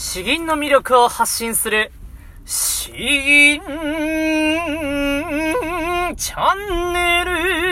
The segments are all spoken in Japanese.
詩吟の魅力を発信する、詩吟チャンネル。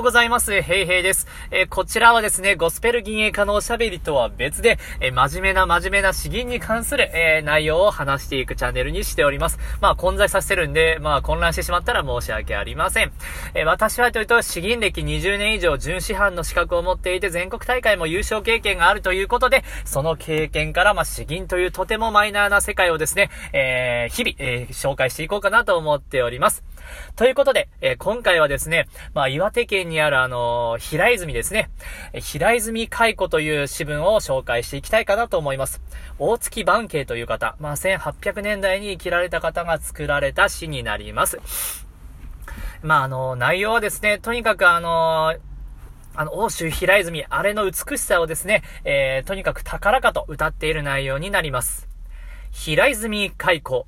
ようございます。ヘイヘイです。えー、こちらはですね、ゴスペル銀営家のおしゃべりとは別で、えー、真面目な真面目な詩吟に関する、えー、内容を話していくチャンネルにしております。まあ、混在させてるんで、まあ、混乱してしまったら申し訳ありません。え私はというと、詩吟歴20年以上、準師範の資格を持っていて、全国大会も優勝経験があるということで、その経験から、まあ、詩吟というとてもマイナーな世界をですね、え日々、え紹介していこうかなと思っております。ということで、え今回はですね、まあ、岩手県にあるあの、平泉ですね。平泉海古という詩文を紹介していきたいかなと思います。大月万慶という方、まあ、1800年代に生きられた方が作られた詩になります。まあ、あの、内容はですね、とにかくあの、あの、欧州平泉、あれの美しさをですね、えー、とにかく高らかと歌っている内容になります。平泉海古、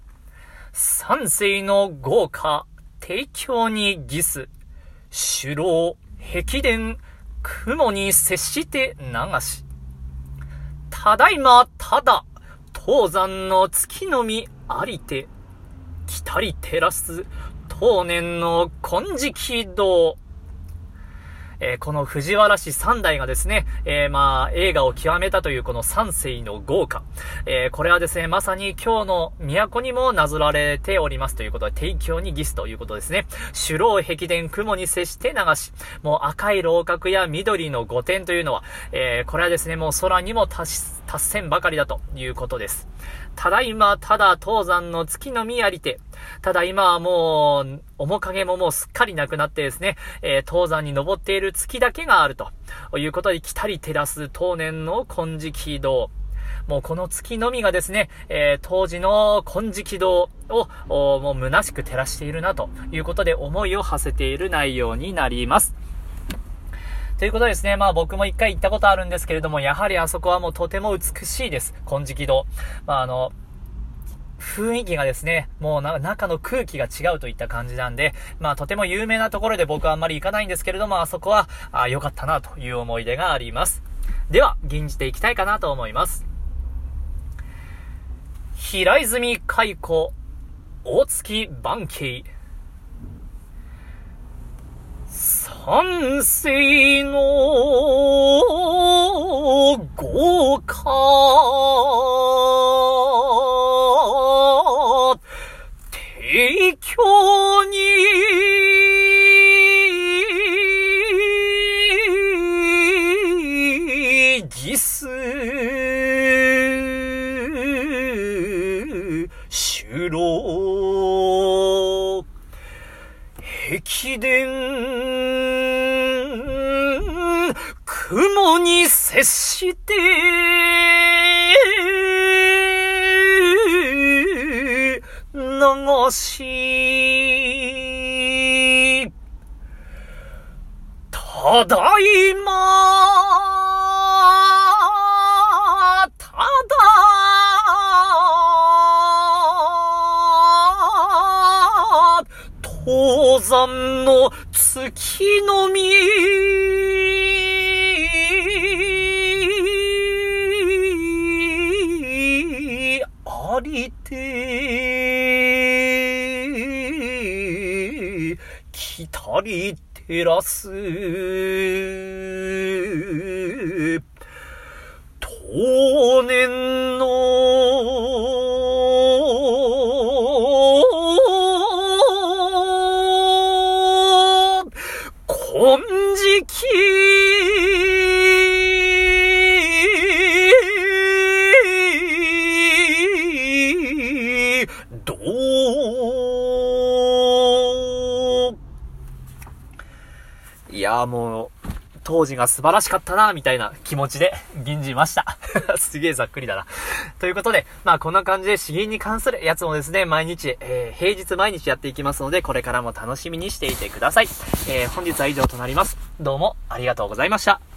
三世の豪華、提供にギス、首老、壁伝、雲に接して流し。ただいま、ただ、東山の月のみありて、来たり照らす、当年の金色堂。えー、この藤原氏三代がですね、えー、まあ、映画を極めたというこの三世の豪華。えー、これはですね、まさに今日の都にもなぞられておりますということで、提供にギスということですね。首老壁殿雲に接して流し、もう赤い楼閣や緑の御殿というのは、えこれはですね、もう空にも達し、達せんばかりだということです。ただいま、ただ、東山の月のみありて、ただ今はもう、面影ももうすっかりなくなってですね、えー、東山に登っている月だけがあるということで、来たり照らす当年の金色堂。もうこの月のみがですね、えー、当時の金色堂を、もう虚しく照らしているなということで思いを馳せている内容になります。ということですね、まあ僕も一回行ったことあるんですけれども、やはりあそこはもうとても美しいです。金色堂。まああの、雰囲気がですね、もう中の空気が違うといった感じなんで、まあとても有名なところで僕はあんまり行かないんですけれども、あそこは、あ良かったなという思い出があります。では、吟じていきたいかなと思います。平泉海古、大月万慶。三世の豪華提供にギス修羅壁殿雲に接して、流し、ただいま、ただ、東山の月の実、来たり照らす、当年の金色。いああもう、当時が素晴らしかったな、みたいな気持ちで吟じました。すげえざっくりだな。ということで、まあこんな感じで詩吟に関するやつもですね、毎日、えー、平日毎日やっていきますので、これからも楽しみにしていてください。えー、本日は以上となります。どうもありがとうございました。